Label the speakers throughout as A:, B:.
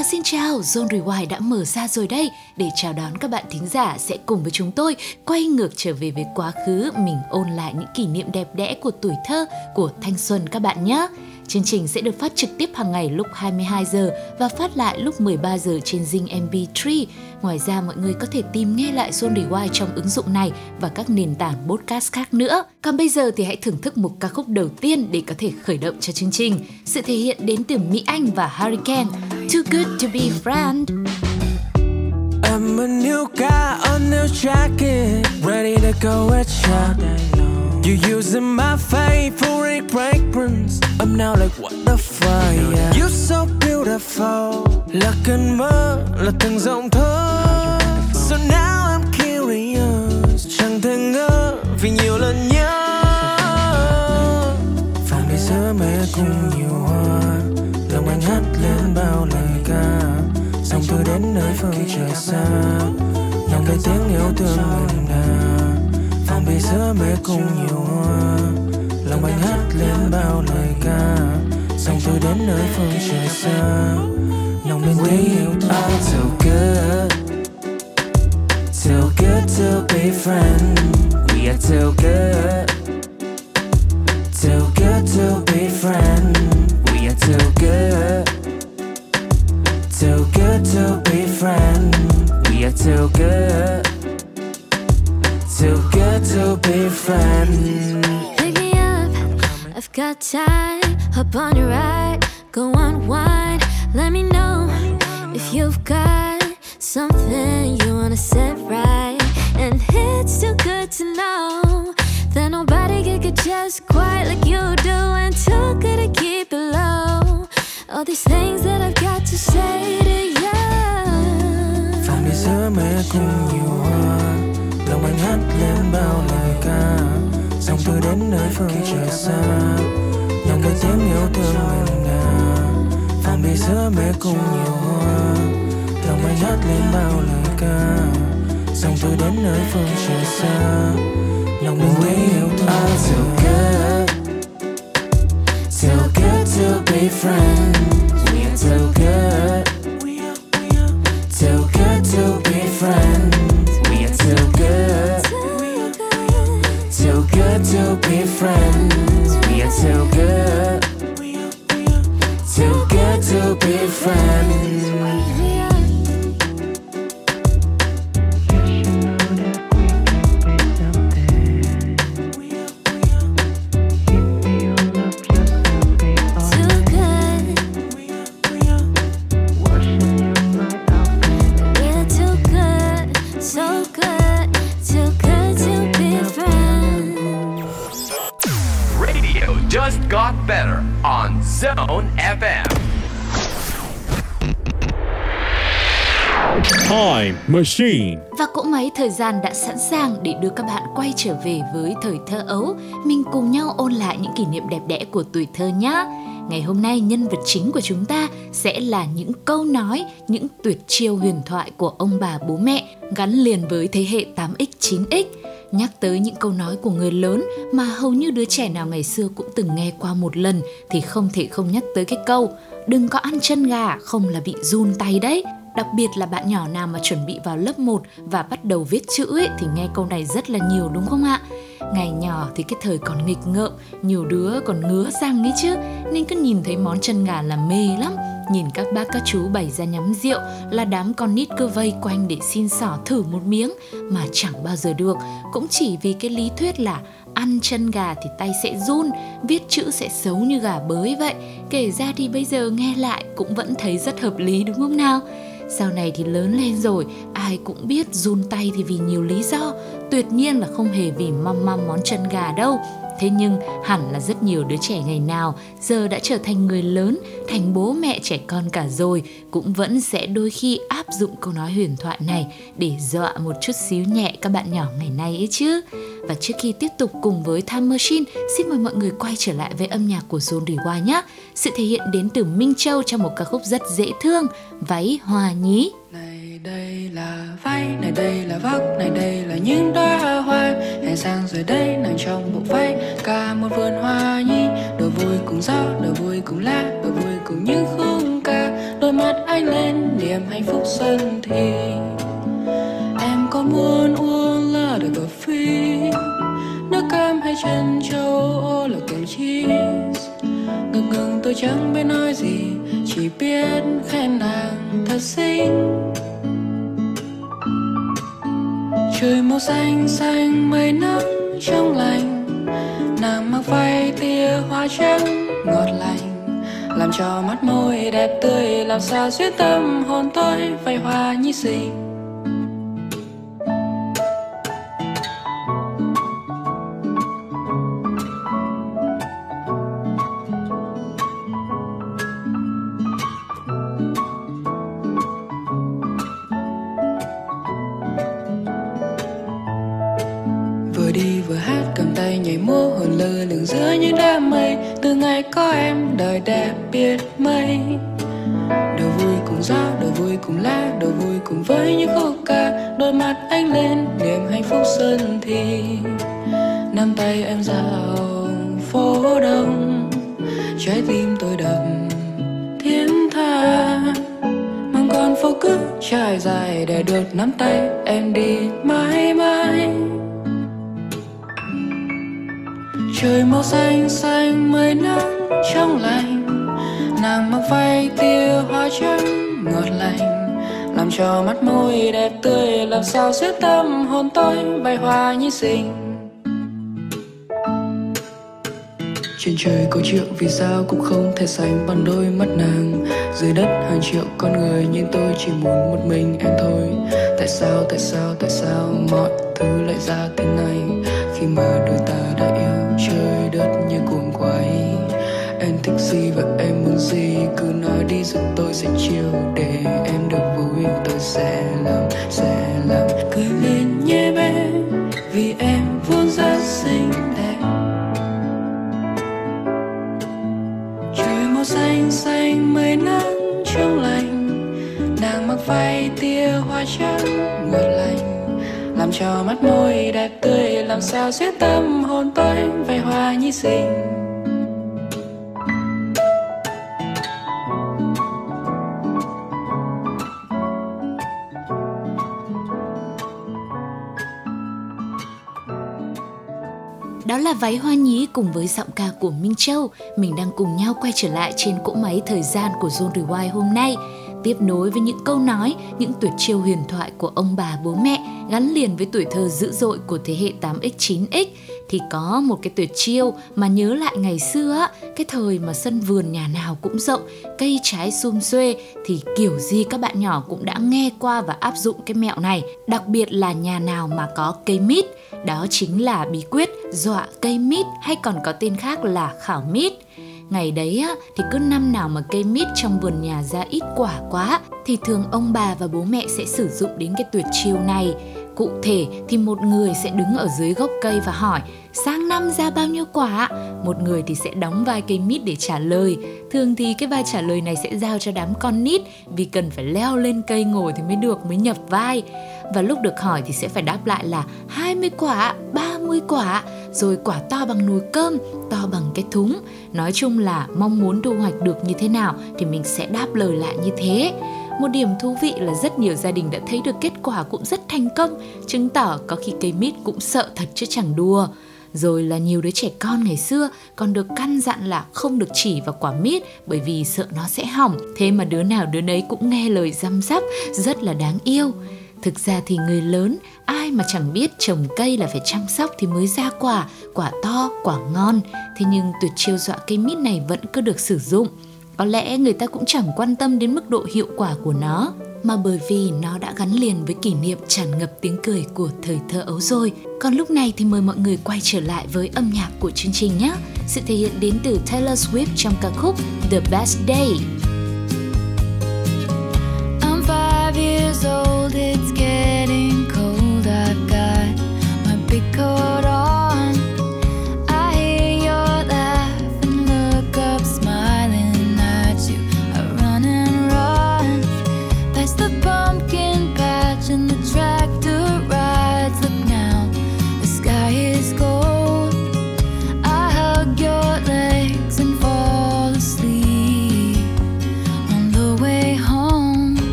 A: chào xin chào, Zone Rewind đã mở ra rồi đây để chào đón các bạn thính giả sẽ cùng với chúng tôi quay ngược trở về với quá khứ mình ôn lại những kỷ niệm đẹp đẽ của tuổi thơ, của thanh xuân các bạn nhé. Chương trình sẽ được phát trực tiếp hàng ngày lúc 22 giờ và phát lại lúc 13 giờ trên Zing MP3. Ngoài ra mọi người có thể tìm nghe lại Zone Rewind trong ứng dụng này và các nền tảng podcast khác nữa. Còn bây giờ thì hãy thưởng thức một ca khúc đầu tiên để có thể khởi động cho chương trình. Sự thể hiện đến từ Mỹ Anh và Hurricane, Too Good to Be Friend.
B: I'm a new guy, on new jacket, ready to go at ya. You're using my faith for a fragrance. I'm now like, what the fuck? Yeah. You're so beautiful. Là cơn mơ, là từng giọng thơ. So now I'm curious. Chẳng thể ngờ vì nhiều lần nhớ. Và bây giờ mẹ cùng nhiều hoa. Lòng anh hát lên bao lời ca. Xong tôi đến nơi phương trời xa. Lòng cái tiếng yêu thương mình nào giờ cùng nhiều hoa. Lòng anh hát lên bao lời ca. Dòng tôi đến nơi phương trời xa. Lòng mình tiếng yêu thương so good. So good to be friends. We are too good. Too good to be friends. We are too good. Too good to be friends. We are too good. Too good to be friends.
C: Pick me up, I've got time. Hop on your ride, go unwind. Let me know if you've got something you wanna set right. And it's too good to know that nobody could get just quite like you do, and too good to keep it low. All these things that I've got to say to you.
B: Phòng bây giờ mẹ cùng nhiều hoa lòng anh hát lên bao lời ca. Dòng tôi đến nơi phương trời xa. Lòng cái tiếng yêu thương mình ngà phòng bây giờ mẹ cùng nhiều hoa. Lòng anh hát lên bao lời ca. Dòng tôi đến nơi phương trời xa. Lòng mình quý yêu thương so good? So good to be friends. We are so good
D: Machine
A: Và cỗ máy thời gian đã sẵn sàng để đưa các bạn quay trở về với thời thơ ấu. Mình cùng nhau ôn lại những kỷ niệm đẹp đẽ của tuổi thơ nhé. Ngày hôm nay nhân vật chính của chúng ta sẽ là những câu nói, những tuyệt chiêu huyền thoại của ông bà bố mẹ gắn liền với thế hệ 8X, 9X nhắc tới những câu nói của người lớn mà hầu như đứa trẻ nào ngày xưa cũng từng nghe qua một lần thì không thể không nhắc tới cái câu đừng có ăn chân gà không là bị run tay đấy Đặc biệt là bạn nhỏ nào mà chuẩn bị vào lớp 1 và bắt đầu viết chữ ấy thì nghe câu này rất là nhiều đúng không ạ? Ngày nhỏ thì cái thời còn nghịch ngợm, nhiều đứa còn ngứa răng ấy chứ, nên cứ nhìn thấy món chân gà là mê lắm. Nhìn các bác các chú bày ra nhắm rượu là đám con nít cứ vây quanh để xin xỏ thử một miếng mà chẳng bao giờ được, cũng chỉ vì cái lý thuyết là ăn chân gà thì tay sẽ run, viết chữ sẽ xấu như gà bới vậy. Kể ra thì bây giờ nghe lại cũng vẫn thấy rất hợp lý đúng không nào? Sau này thì lớn lên rồi, ai cũng biết run tay thì vì nhiều lý do, tuyệt nhiên là không hề vì măm măm món chân gà đâu. Thế nhưng hẳn là rất nhiều đứa trẻ ngày nào giờ đã trở thành người lớn, thành bố mẹ trẻ con cả rồi cũng vẫn sẽ đôi khi áp dụng câu nói huyền thoại này để dọa một chút xíu nhẹ các bạn nhỏ ngày nay ấy chứ. Và trước khi tiếp tục cùng với Time Machine, xin mời mọi người quay trở lại với âm nhạc của Zone Rewind nhé. Sự thể hiện đến từ Minh Châu trong một ca khúc rất dễ thương, Váy hòa Nhí.
E: Này đây là váy, này đây là vóc, này đây là những đóa hoa. Hẹn sang rồi đây nàng trong bộ váy Cả một vườn hoa nhi, đồ vui cùng gió đời vui cùng lá đời vui cùng những khúc ca. Đôi mắt anh lên niềm hạnh phúc xuân thì em có muốn uống là được cà phê nước cam hay chân châu ô là kèm cheese. Ngừng ngừng tôi chẳng biết nói gì chỉ biết khen nàng thật xinh trời màu xanh xanh, mây nắng trong lành. Nàng mặc vai tia hoa trắng ngọt lành, làm cho mắt môi đẹp tươi, làm sao duyên tâm hồn tôi vây hoa như xinh. Bay hoa như xinh. Trên trời có triệu vì sao cũng không thể sánh bằng đôi mắt nàng. Dưới đất hàng triệu con người nhưng tôi chỉ muốn một mình em thôi. Tại sao tại sao tại sao mọi thứ lại ra thế này? Khi mà đôi ta đã yêu trời đất như cuồng quay em thích gì và em muốn gì, cứ nói đi rồi tôi sẽ chiều để em được vui. Tôi sẽ làm sẽ làm. Cười lên nàng tia hoa trắng ngọt lành, làm cho mắt môi đẹp tươi, làm sao xuyết tâm hồn tôi về hoa như xinh
A: Đó là váy hoa nhí cùng với giọng ca của Minh Châu. Mình đang cùng nhau quay trở lại trên cỗ máy thời gian của Zone Rewind hôm nay. Tiếp nối với những câu nói, những tuyệt chiêu huyền thoại của ông bà bố mẹ gắn liền với tuổi thơ dữ dội của thế hệ 8X, 9X thì có một cái tuyệt chiêu mà nhớ lại ngày xưa cái thời mà sân vườn nhà nào cũng rộng, cây trái sum xuê thì kiểu gì các bạn nhỏ cũng đã nghe qua và áp dụng cái mẹo này, đặc biệt là nhà nào mà có cây mít, đó chính là bí quyết dọa cây mít hay còn có tên khác là khảo mít. Ngày đấy á, thì cứ năm nào mà cây mít trong vườn nhà ra ít quả quá thì thường ông bà và bố mẹ sẽ sử dụng đến cái tuyệt chiêu này. Cụ thể thì một người sẽ đứng ở dưới gốc cây và hỏi sang năm ra bao nhiêu quả? Một người thì sẽ đóng vai cây mít để trả lời. Thường thì cái vai trả lời này sẽ giao cho đám con nít vì cần phải leo lên cây ngồi thì mới được, mới nhập vai. Và lúc được hỏi thì sẽ phải đáp lại là 20 quả, 30 quả, rồi quả to bằng nồi cơm, to bằng cái thúng. Nói chung là mong muốn thu hoạch được như thế nào thì mình sẽ đáp lời lại như thế. Một điểm thú vị là rất nhiều gia đình đã thấy được kết quả cũng rất thành công, chứng tỏ có khi cây mít cũng sợ thật chứ chẳng đùa. Rồi là nhiều đứa trẻ con ngày xưa còn được căn dặn là không được chỉ vào quả mít bởi vì sợ nó sẽ hỏng. Thế mà đứa nào đứa nấy cũng nghe lời răm rắp, rất là đáng yêu. Thực ra thì người lớn ai mà chẳng biết trồng cây là phải chăm sóc thì mới ra quả, quả to, quả ngon. Thế nhưng tuyệt chiêu dọa cây mít này vẫn cứ được sử dụng. Có lẽ người ta cũng chẳng quan tâm đến mức độ hiệu quả của nó mà bởi vì nó đã gắn liền với kỷ niệm tràn ngập tiếng cười của thời thơ ấu rồi. Còn lúc này thì mời mọi người quay trở lại với âm nhạc của chương trình nhé. Sự thể hiện đến từ Taylor Swift trong ca khúc The Best Day.
F: I'm five years old, it's getting cold. I've got my big coat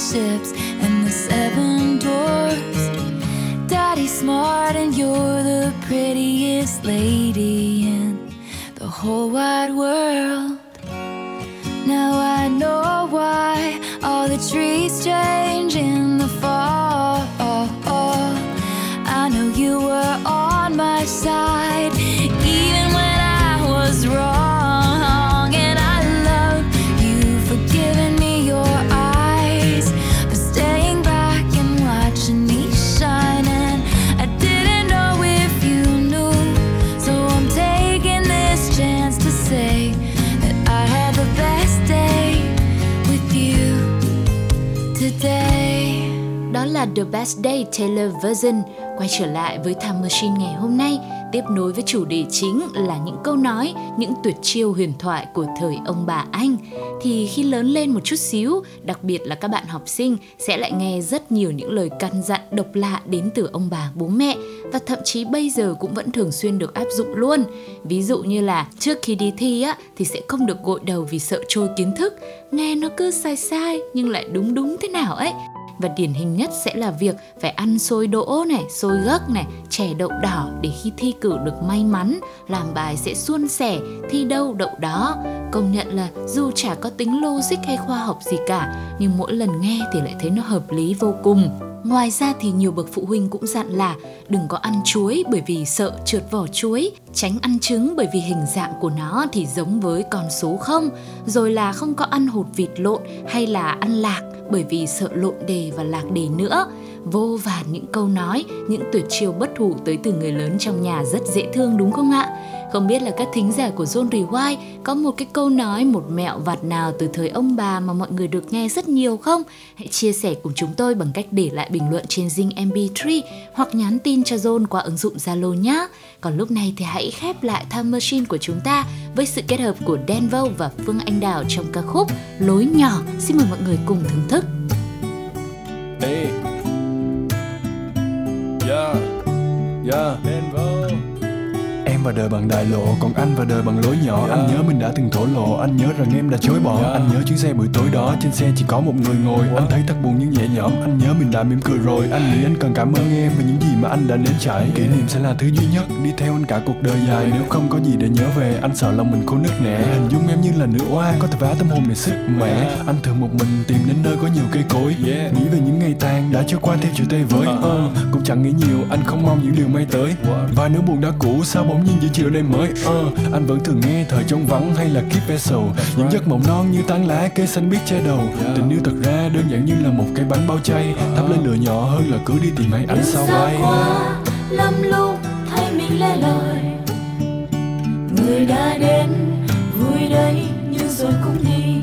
F: ships and the seven dwarfs. Daddy's smart and you're the prettiest lady in the whole wide world. Now I know why all the trees change Best Day
A: Taylor version quay trở lại với Time Machine ngày hôm nay tiếp nối với chủ đề chính là những câu nói, những tuyệt chiêu huyền thoại của thời ông bà Anh. Thì khi lớn lên một chút xíu, đặc biệt là các bạn học sinh sẽ lại nghe rất nhiều những lời căn dặn độc lạ đến từ ông bà bố mẹ và thậm chí bây giờ cũng vẫn thường xuyên được áp dụng luôn. Ví dụ như là trước khi đi thi á thì sẽ không được gội đầu vì sợ trôi kiến thức. Nghe nó cứ sai sai nhưng lại đúng đúng thế nào ấy và điển hình nhất sẽ là việc phải ăn xôi đỗ này, xôi gấc này, chè đậu đỏ để khi thi cử được may mắn, làm bài sẽ suôn sẻ, thi đâu đậu đó. Công nhận là dù chả có tính logic hay khoa học gì cả, nhưng mỗi lần nghe thì lại thấy nó hợp lý vô cùng. Ngoài ra thì nhiều bậc phụ huynh cũng dặn là đừng có ăn chuối bởi vì sợ trượt vỏ chuối, tránh ăn trứng bởi vì hình dạng của nó thì giống với con số không, rồi là không có ăn hột vịt lộn hay là ăn lạc bởi vì sợ lộn đề và lạc đề nữa. Vô vàn những câu nói, những tuyệt chiêu bất hủ tới từ người lớn trong nhà rất dễ thương đúng không ạ? Không biết là các thính giả của Zone Rewind có một cái câu nói, một mẹo vặt nào từ thời ông bà mà mọi người được nghe rất nhiều không? Hãy chia sẻ cùng chúng tôi bằng cách để lại bình luận trên Zing MP3 hoặc nhắn tin cho Zone qua ứng dụng Zalo nhé. Còn lúc này thì hãy khép lại Time Machine của chúng ta với sự kết hợp của Denver và Phương Anh Đào trong ca khúc Lối nhỏ. Xin mời mọi người cùng thưởng thức.
G: Hey. Yeah. Denver. Em và đời bằng đại lộ. Còn anh và đời bằng lối nhỏ. Anh nhớ mình đã từng thổ lộ. Anh nhớ rằng em đã chối bỏ. Anh nhớ chuyến xe buổi tối đó. Trên xe chỉ có một người ngồi. Anh thấy thật buồn nhưng nhẹ nhõm. Anh nhớ mình đã mỉm cười rồi. Anh nghĩ anh cần cảm ơn em Về những gì mà anh đã nếm trải. Kỷ niệm sẽ là thứ duy nhất. Đi theo anh cả cuộc đời dài. Nếu không có gì để nhớ về Anh sợ lòng mình khô nứt nẻ. Hình dung em như là nữ oa Có thể vá tâm hồn này sức mẻ. Anh thường một mình tìm đến nơi có nhiều cây cối. Nghĩ về những ngày tàn Đã trôi qua theo chiều tây với. Uh, Cũng chẳng nghĩ nhiều Anh không mong những điều may tới. Và nếu buồn đã cũ Sao bỗng nhiên giữa chiều nay mới. Uh, Anh vẫn thường nghe thời trong vắng hay là Keep Vessel Những giấc mộng non như tán lá cây xanh biết che đầu. Tình yêu thật ra đơn giản như là một cái bánh bao chay. Thắp lên lửa nhỏ hơn là cứ đi tìm hay ánh sao bay.
F: lắm lúc thấy mình lẻ loi. Người đã đến vui đấy nhưng rồi cũng đi.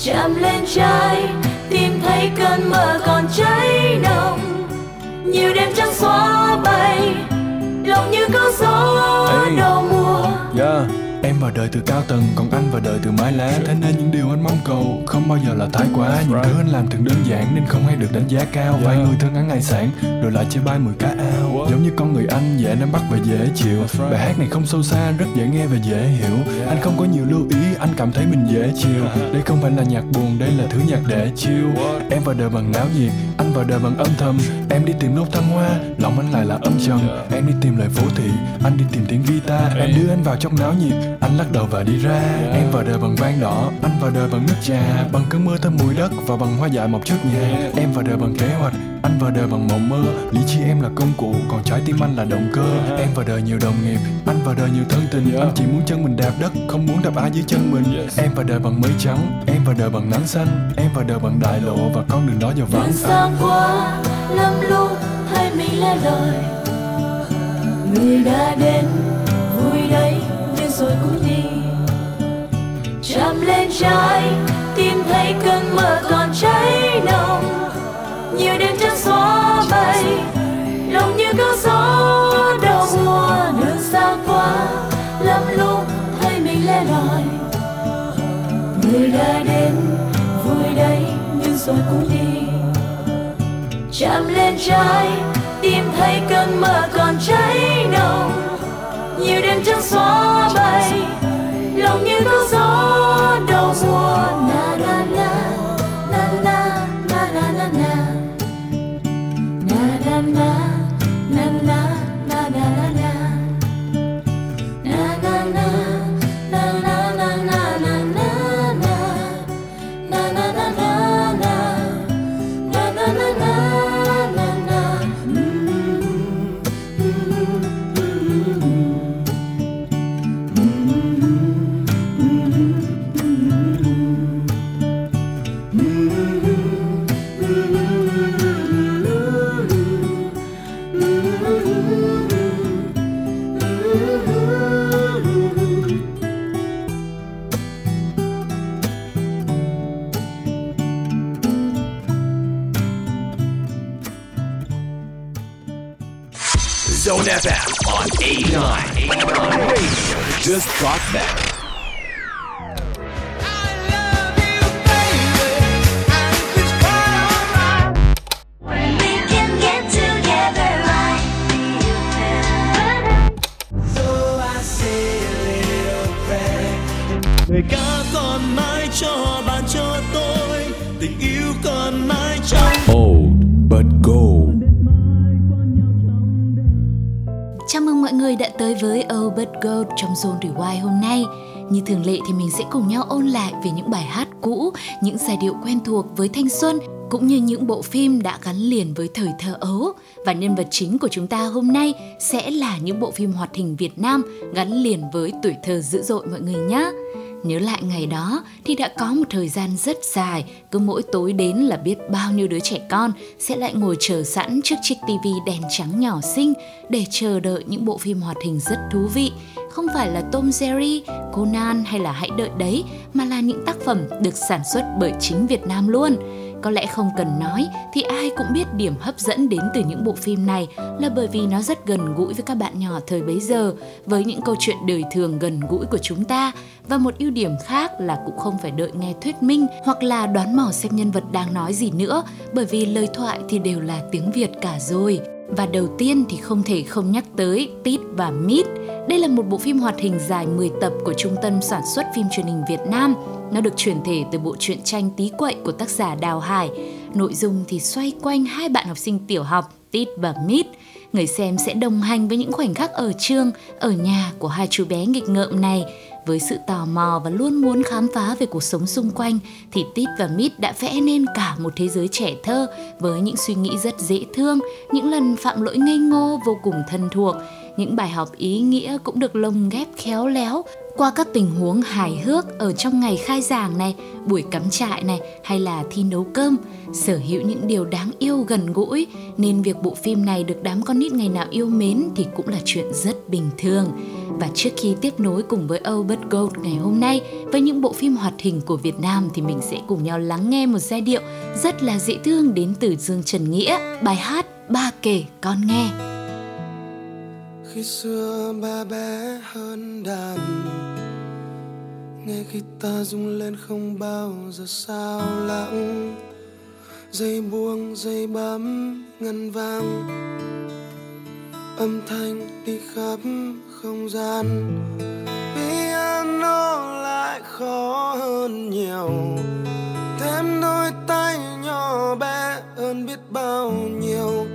F: Chạm lên trái tìm thấy cơn mơ còn cháy nồng. Nhiều đêm trắng xóa bay lòng như cơn gió
G: Ê.
F: đầu mùa.
G: Yeah. Em vào đời từ cao tầng, còn anh vào đời từ mái lá. Thế nên những điều anh mong cầu không bao giờ là thái quá. Những thứ anh làm thường đơn giản nên không hay được đánh giá cao. Vài người thương ăn hải sản, rồi lại chơi bay mười cá ao. Giống như con người anh dễ nắm bắt và dễ chịu. Bài hát này không sâu xa, rất dễ nghe và dễ hiểu. Anh không có nhiều lưu ý, anh cảm thấy mình dễ chiều Đây không phải là nhạc buồn, đây là thứ nhạc để chill. Em vào đời bằng náo nhiệt, anh vào đời bằng âm thầm Em đi tìm nốt thăng hoa, lòng anh lại là âm trầm Em đi tìm lời phố thị, anh đi tìm tiếng guitar Em đưa anh vào trong náo nhiệt, anh lắc đầu và đi ra Em vào đời bằng vang đỏ, anh vào đời bằng nước trà Bằng cơn mưa thơm mùi đất và bằng hoa dại mọc trước nhà Em vào đời bằng kế hoạch, anh vào đời bằng mộng mơ Lý trí em là công cụ, còn trái tim anh là động cơ Em vào đời nhiều đồng nghiệp, anh vào đời nhiều thân tình Anh chỉ muốn chân mình đạp đất, không muốn đạp ai dưới chân mình Em vào đời bằng mây trắng, em vào đời bằng nắng xanh Em vào đời bằng đại lộ và con đường đó giờ vắng
F: thoáng qua, lắm lúc thấy mình lẻ loi. Người đã đến, vui đấy nhưng rồi cũng đi. Chạm lên trái tim thấy cơn mơ còn cháy nồng. Nhiều đêm trắng xóa bay, lòng như cơn gió đầu mùa. Đường xa quá, lắm lúc thấy mình lẻ loi. Người đã đến, vui đấy nhưng rồi cũng đi chạm lên trái tim thấy cơn mơ còn cháy nồng.
H: Nhiều đêm trắng xóa bay, lòng như cơn gió đầu buồn
I: Zone FM on 89. 89. Radio just got better.
A: Bird Gold trong Zone Rewind hôm nay. Như thường lệ thì mình sẽ cùng nhau ôn lại về những bài hát cũ, những giai điệu quen thuộc với thanh xuân cũng như những bộ phim đã gắn liền với thời thơ ấu. Và nhân vật chính của chúng ta hôm nay sẽ là những bộ phim hoạt hình Việt Nam gắn liền với tuổi thơ dữ dội mọi người nhé. Nhớ lại ngày đó thì đã có một thời gian rất dài, cứ mỗi tối đến là biết bao nhiêu đứa trẻ con sẽ lại ngồi chờ sẵn trước chiếc tivi đèn trắng nhỏ xinh để chờ đợi những bộ phim hoạt hình rất thú vị. Không phải là Tom Jerry, Conan hay là Hãy đợi đấy, mà là những tác phẩm được sản xuất bởi chính Việt Nam luôn. Có lẽ không cần nói thì ai cũng biết điểm hấp dẫn đến từ những bộ phim này là bởi vì nó rất gần gũi với các bạn nhỏ thời bấy giờ, với những câu chuyện đời thường gần gũi của chúng ta. Và một ưu điểm khác là cũng không phải đợi nghe thuyết minh hoặc là đoán mò xem nhân vật đang nói gì nữa, bởi vì lời thoại thì đều là tiếng Việt cả rồi. Và đầu tiên thì không thể không nhắc tới Tít và Mít. Đây là một bộ phim hoạt hình dài 10 tập của Trung tâm sản xuất phim truyền hình Việt Nam. Nó được chuyển thể từ bộ truyện tranh Tí Quậy của tác giả Đào Hải. Nội dung thì xoay quanh hai bạn học sinh tiểu học Tít và Mít. Người xem sẽ đồng hành với những khoảnh khắc ở trường, ở nhà của hai chú bé nghịch ngợm này. Với sự tò mò và luôn muốn khám phá về cuộc sống xung quanh thì Tít và Mít đã vẽ nên cả một thế giới trẻ thơ với những suy nghĩ rất dễ thương, những lần phạm lỗi ngây ngô vô cùng thân thuộc. Những bài học ý nghĩa cũng được lồng ghép khéo léo qua các tình huống hài hước ở trong ngày khai giảng này, buổi cắm trại này hay là thi nấu cơm, sở hữu những điều đáng yêu gần gũi nên việc bộ phim này được đám con nít ngày nào yêu mến thì cũng là chuyện rất bình thường. Và trước khi tiếp nối cùng với Albert Gold ngày hôm nay với những bộ phim hoạt hình của Việt Nam thì mình sẽ cùng nhau lắng nghe một giai điệu rất là dễ thương đến từ Dương Trần Nghĩa, bài hát Ba kể con nghe
J: khi xưa ba bé hơn đàn. Nghe ta rung lên không bao giờ sao lãng dây buông dây bấm ngân vang. Âm thanh đi khắp không gian. Piano lại khó hơn nhiều. Thêm đôi tay nhỏ bé hơn biết bao nhiêu.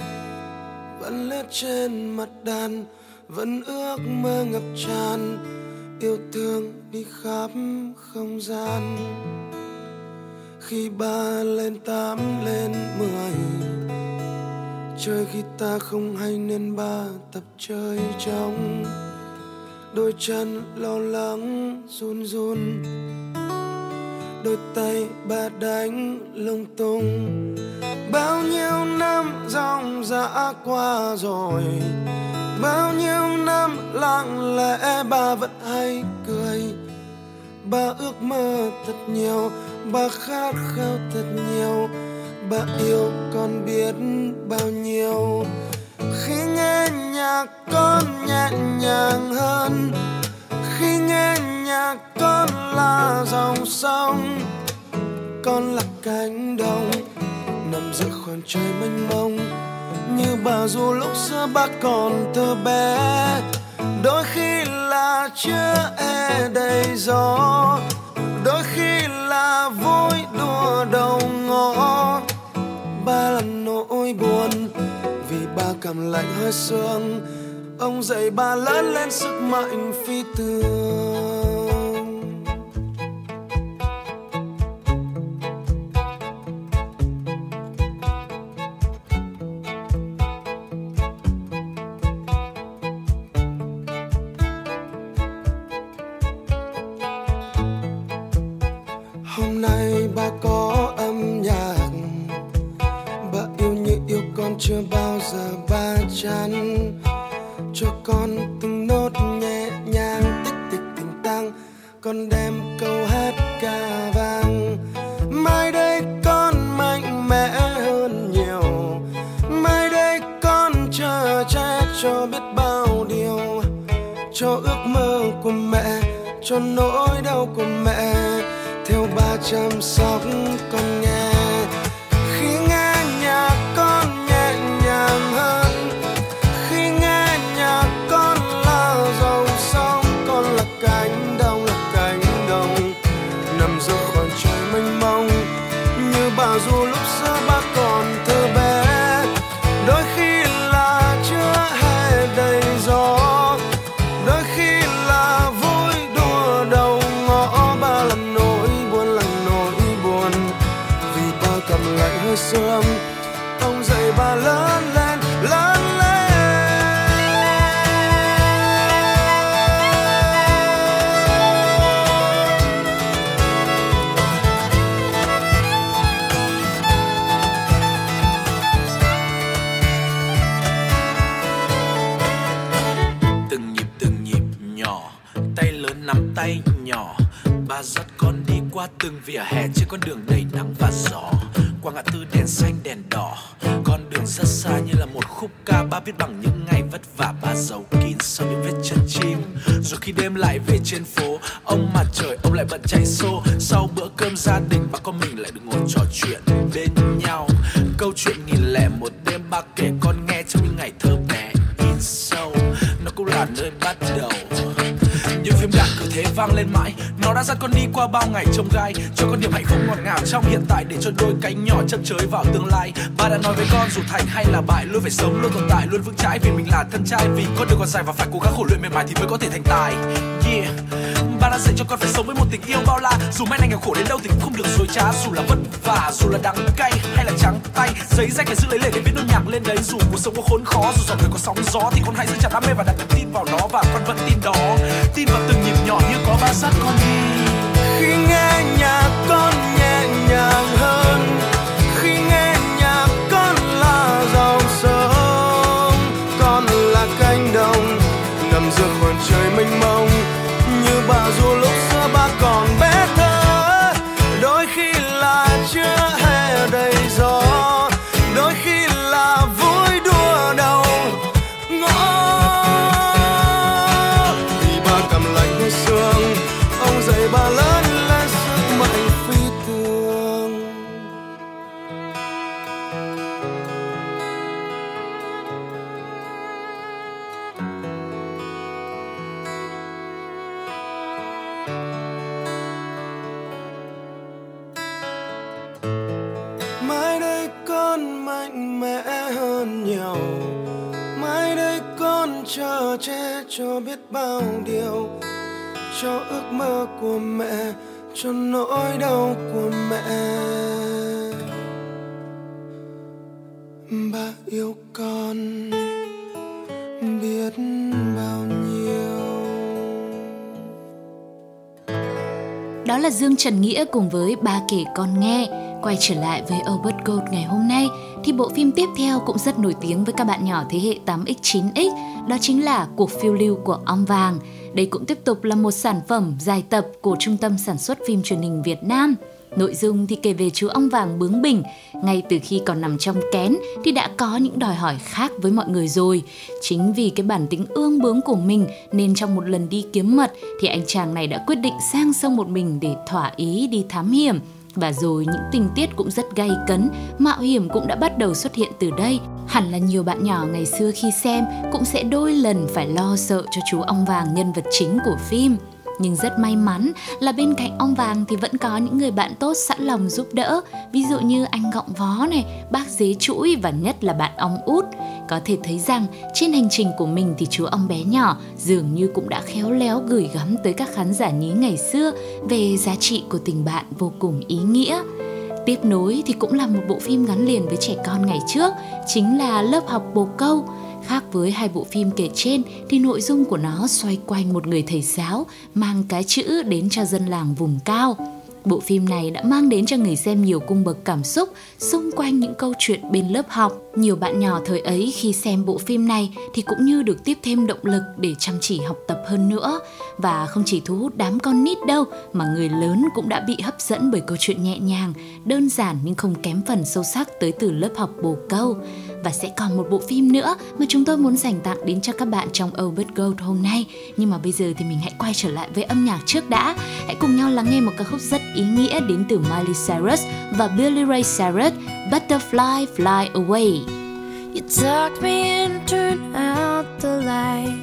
J: Vẫn lướt trên mặt đàn vẫn ước mơ ngập tràn, yêu thương đi khắp không gian. Khi ba lên tám lên mười, chơi khi ta không hay nên ba tập chơi trong đôi chân lo lắng, run run. Đôi tay ba đánh lung tung. Bao nhiêu năm dòng dã qua rồi bao nhiêu năm lặng lẽ bà vẫn hay cười. Bà ước mơ thật nhiều, bà khát khao thật nhiều. Bà yêu con biết bao nhiêu. Khi nghe nhạc con nhẹ nhàng hơn. Khi nghe nhạc con là dòng sông. Con là cánh đồng nằm giữa khoảng trời mênh mông như bà dù lúc xưa bác còn thơ bé. Đôi khi là chưa e đầy gió. Đôi khi là vui đùa đầu ngõ. Ba là nỗi buồn vì ba cảm lạnh hơi sương. Ông dạy ba lớn lên sức mạnh phi thường. Từng
K: vỉa hè trên con đường đầy nắng bao gai. Cho con niềm hạnh phúc ngọt ngào trong hiện tại để cho đôi cánh nhỏ chấp chới vào tương lai. Ba đã nói với con dù thành hay là bại, luôn phải sống, luôn tồn tại, luôn vững chãi vì mình là thân trai. Vì con đường còn dài và phải cố gắng khổ luyện mệt mài thì mới có thể thành tài. Yeah. Ba đã dạy cho con phải sống với một tình yêu bao la. Dù mai này nghèo khổ đến đâu thì cũng không được dối trá. Dù là vất vả, dù là đắng cay hay là trắng tay. Giấy rách phải giữ lấy lệ để viết nốt nhạc lên đấy. Dù cuộc sống có khốn khó, dù dòng đời có sóng gió thì con hãy giữ chặt đam mê và đặt niềm tin vào nó. Và con vẫn tin đó. Tin vào từng nhịp nhỏ như có ba sát con đi
J: cánh đồng nằm giữa khoảng trời mênh mông như bà dù lúc cho biết bao điều, cho ước mơ của mẹ, cho nỗi đau của mẹ ba yêu con biết bao nhiêu
A: Đó là Dương Trần Nghĩa cùng với ba kể con nghe. Quay trở lại với Albert Gold ngày hôm nay thì bộ phim tiếp theo cũng rất nổi tiếng với các bạn nhỏ thế hệ 8X, 9X, đó chính là Cuộc phiêu lưu của ong vàng. Đây cũng tiếp tục là một sản phẩm dài tập của Trung tâm Sản xuất phim truyền hình Việt Nam. Nội dung thì kể về chú ong vàng bướng bỉnh, ngay từ khi còn nằm trong kén thì đã có những đòi hỏi khác với mọi người rồi. Chính vì cái bản tính ương bướng của mình nên trong một lần đi kiếm mật thì anh chàng này đã quyết định sang sông một mình để thỏa ý đi thám hiểm. Và rồi những tình tiết cũng rất gay cấn, mạo hiểm cũng đã bắt đầu xuất hiện từ đây. Hẳn là nhiều bạn nhỏ ngày xưa khi xem cũng sẽ đôi lần phải lo sợ cho chú ong vàng nhân vật chính của phim nhưng rất may mắn là bên cạnh ông vàng thì vẫn có những người bạn tốt sẵn lòng giúp đỡ. Ví dụ như anh gọng vó này, bác dế chuỗi và nhất là bạn ong út. Có thể thấy rằng trên hành trình của mình thì chú ong bé nhỏ dường như cũng đã khéo léo gửi gắm tới các khán giả nhí ngày xưa về giá trị của tình bạn vô cùng ý nghĩa. Tiếp nối thì cũng là một bộ phim gắn liền với trẻ con ngày trước, chính là lớp học bồ câu. Khác với hai bộ phim kể trên thì nội dung của nó xoay quanh một người thầy giáo mang cái chữ đến cho dân làng vùng cao. Bộ phim này đã mang đến cho người xem nhiều cung bậc cảm xúc xung quanh những câu chuyện bên lớp học. Nhiều bạn nhỏ thời ấy khi xem bộ phim này thì cũng như được tiếp thêm động lực để chăm chỉ học tập hơn nữa. Và không chỉ thu hút đám con nít đâu mà người lớn cũng đã bị hấp dẫn bởi câu chuyện nhẹ nhàng, đơn giản nhưng không kém phần sâu sắc tới từ lớp học bồ câu và sẽ còn một bộ phim nữa mà chúng tôi muốn dành tặng đến cho các bạn trong Overt Gold hôm nay. Nhưng mà bây giờ thì mình hãy quay trở lại với âm nhạc trước đã. Hãy cùng nhau lắng nghe một ca khúc rất ý nghĩa đến từ Miley Cyrus và Billy Ray Cyrus, Butterfly Fly Away.
F: You tucked me in, turned out the light,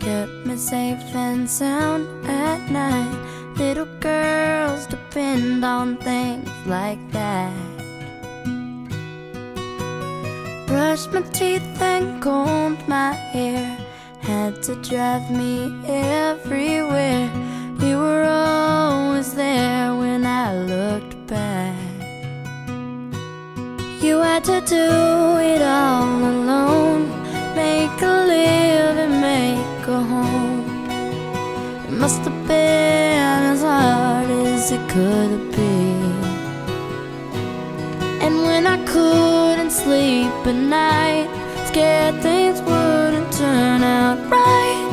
F: kept me safe and sound at night. Little girls depend on things like that. Brushed my teeth and combed my hair. Had to drive me everywhere. You were always there when I looked back. You had to do it all alone. Make a living, make a home. It must have been as hard as it could have been. And when I couldn't sleep at night, scared things wouldn't turn out right,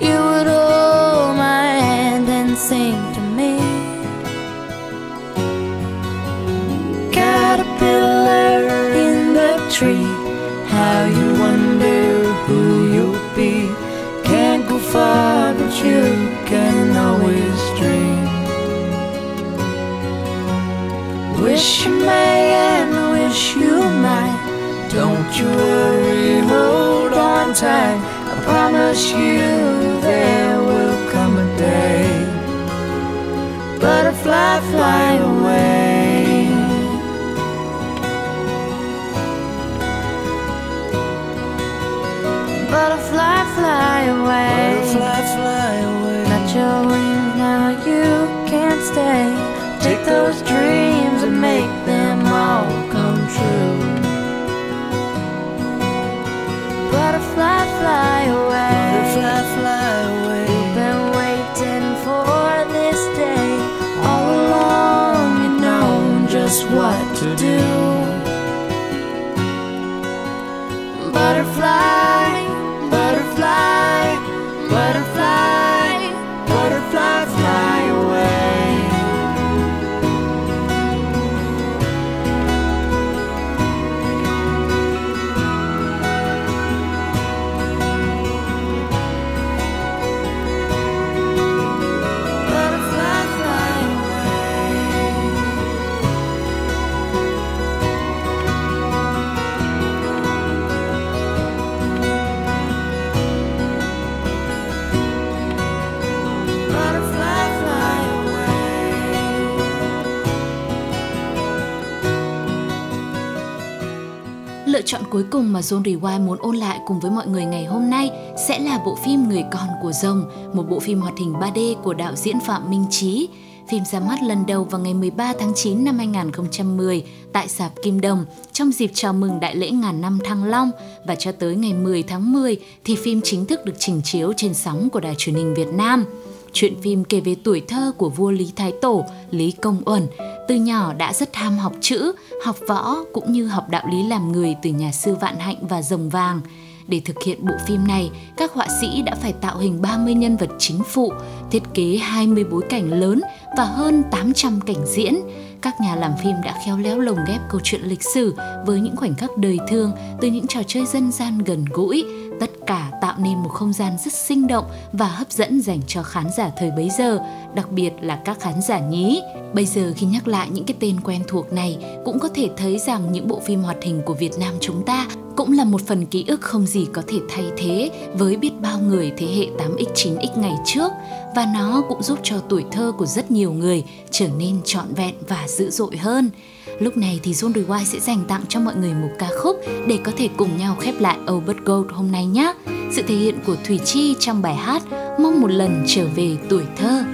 F: you would hold my hand and sing to me. Caterpillar in the tree, how you wonder who you'll be. Can't go far, but you can always dream. Wish you may wish you might. Don't you worry, hold on tight. I promise you there will come a day. Butterfly, fly away. Butterfly, fly away.
J: Butterfly, fly away.
F: Got your wings now, you can't stay. Take those dreams Butterfly,
A: cuối cùng mà John Rewind muốn ôn lại cùng với mọi người ngày hôm nay sẽ là bộ phim Người con của rồng, một bộ phim hoạt hình 3D của đạo diễn Phạm Minh Trí. Phim ra mắt lần đầu vào ngày 13 tháng 9 năm 2010 tại sạp Kim Đồng trong dịp chào mừng đại lễ ngàn năm Thăng Long và cho tới ngày 10 tháng 10 thì phim chính thức được trình chiếu trên sóng của đài truyền hình Việt Nam. Chuyện phim kể về tuổi thơ của vua Lý Thái Tổ, Lý Công Uẩn. Từ nhỏ đã rất ham học chữ, học võ cũng như học đạo lý làm người từ nhà sư Vạn Hạnh và Rồng Vàng. Để thực hiện bộ phim này, các họa sĩ đã phải tạo hình 30 nhân vật chính phụ, thiết kế 20 bối cảnh lớn và hơn 800 cảnh diễn các nhà làm phim đã khéo léo lồng ghép câu chuyện lịch sử với những khoảnh khắc đời thương từ những trò chơi dân gian gần gũi, tất cả tạo nên một không gian rất sinh động và hấp dẫn dành cho khán giả thời bấy giờ, đặc biệt là các khán giả nhí. Bây giờ khi nhắc lại những cái tên quen thuộc này cũng có thể thấy rằng những bộ phim hoạt hình của Việt Nam chúng ta cũng là một phần ký ức không gì có thể thay thế với biết bao người thế hệ 8X 9X ngày trước và nó cũng giúp cho tuổi thơ của rất nhiều người trở nên trọn vẹn và dữ dội hơn. Lúc này thì John Rewind sẽ dành tặng cho mọi người một ca khúc để có thể cùng nhau khép lại Albert Gold hôm nay nhé. Sự thể hiện của Thủy Chi trong bài hát Mong một lần trở về tuổi thơ.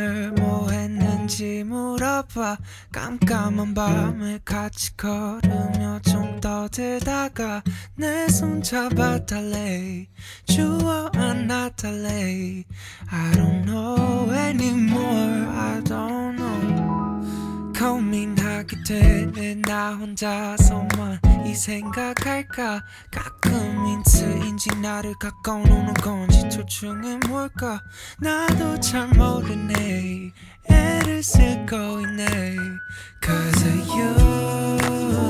L: 오늘 뭐 했는지 물어봐. 깜깜한 밤에 같이 걸으며 좀 떠들다가 내 손 잡아달래. 주워 안아달래. I don't know anymore. I don't know 고민하게 되네 나 혼자서만 이 생각할까? 가끔 인트인지 나를 가까워오는 건지 둘 중에 뭘까? 나도 잘 모르네. 애를 쓰고 있네. Cause of you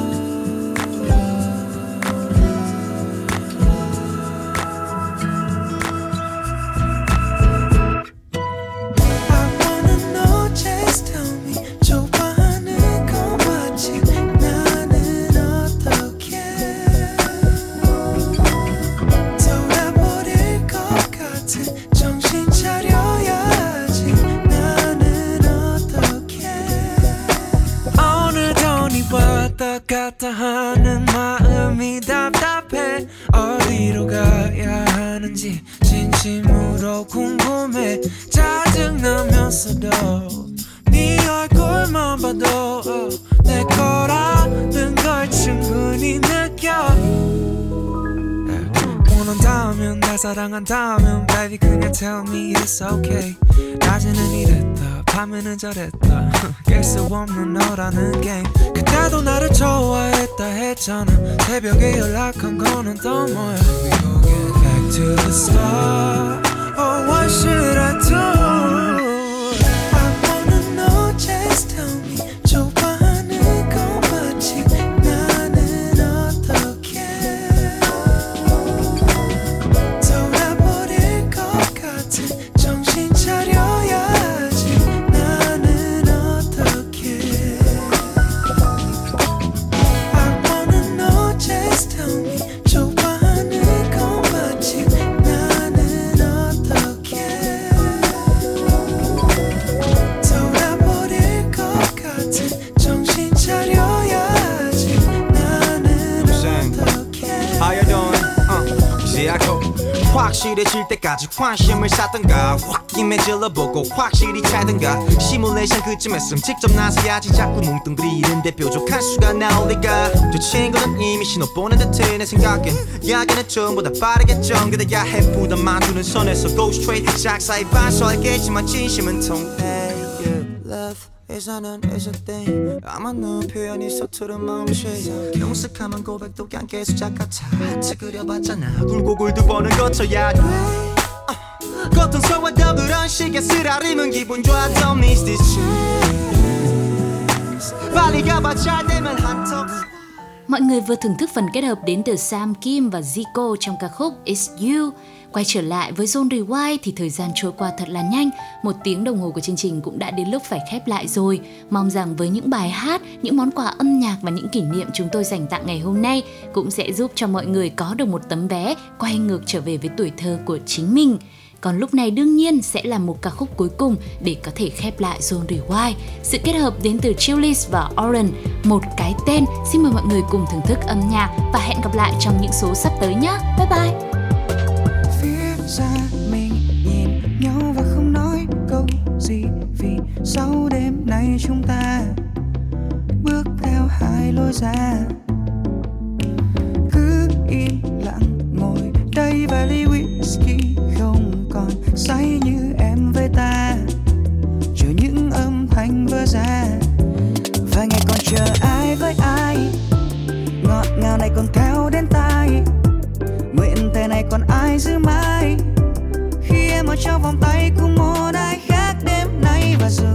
L: 왔다 갔다 하는 마음이 답답해. 어디로 가야 하는지 진심으로 궁금해. 짜증나면서도 네 얼굴만 봐도 어, 내 거라는 걸 충분히 느껴 원한다면 날 사랑한다면 baby 그냥 tell me it's okay. 낮에는 이랬다 밤에는 저랬다. 깰 수 없는 너라는 게임 그때도 나를 좋아했다 했잖아. 새벽에 연락한 거는 또 뭐야? We gon' get back to the start. Oh what should I do
M: 확실해질 때까지 관심을 쌓던가 홧김에 질러보고 확실히 차든가. 시뮬레이션 그쯤 했음 직접 나서야지 자꾸 뭉뚱그리는데 뾰족한 수가 나올 리가 저 친구는 이미 신호 보낸 듯해 내 생각엔 이야기는 전보다 빠르게 전개돼야 해 부담 만두는 선에서 go straight. 작사에 반서 알겠지만 진심은 통해 Love is not an is a thing 아마 너 표현이 서투른 마음씨 경색하면 고백도 그냥 계속 작같아 하트 그려봤잖아 굴곡을 두 번은 거쳐야 돼 어, 겉은 소와도 그런 식의 쓰라림은 기분 좋아 Don't miss this chance 빨리 가봐 잘 되면 한턱
A: Mọi người vừa thưởng thức phần kết hợp đến từ Sam Kim và Zico trong ca khúc It's You. Quay trở lại với Zone Rewind thì thời gian trôi qua thật là nhanh. Một tiếng đồng hồ của chương trình cũng đã đến lúc phải khép lại rồi. Mong rằng với những bài hát, những món quà âm nhạc và những kỷ niệm chúng tôi dành tặng ngày hôm nay cũng sẽ giúp cho mọi người có được một tấm vé quay ngược trở về với tuổi thơ của chính mình. Còn lúc này đương nhiên sẽ là một ca khúc cuối cùng để có thể khép lại Zone Rewind. Sự kết hợp đến từ Chillis và Oren, một cái tên. Xin mời mọi người cùng thưởng thức âm nhạc và hẹn gặp lại trong những số sắp tới nhé. Bye bye!
L: Ra xa mình nhìn nhau và không nói câu gì vì sau đêm nay chúng ta bước theo hai lối ra. Cứ im lặng ngồi đây và ly whisky không còn say như em với ta. Chờ những âm thanh vỡ ra và ngày còn chờ ai với ai. Ngọt ngào này còn theo đến tai thể này còn ai giữ mãi khi em ở trong vòng tay của một ai khác đêm nay và giờ.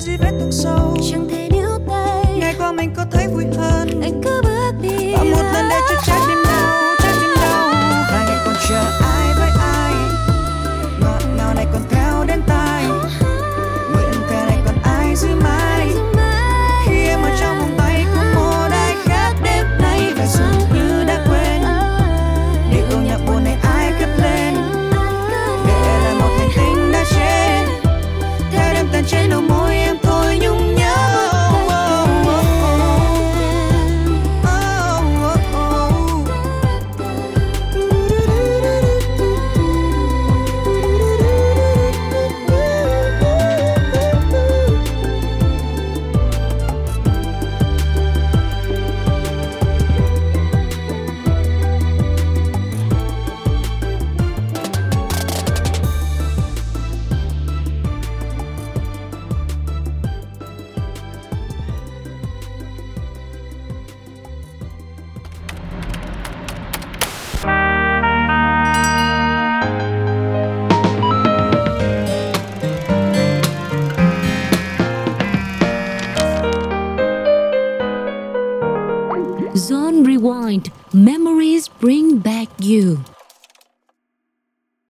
A: giây vết thương sâu. Chẳng thể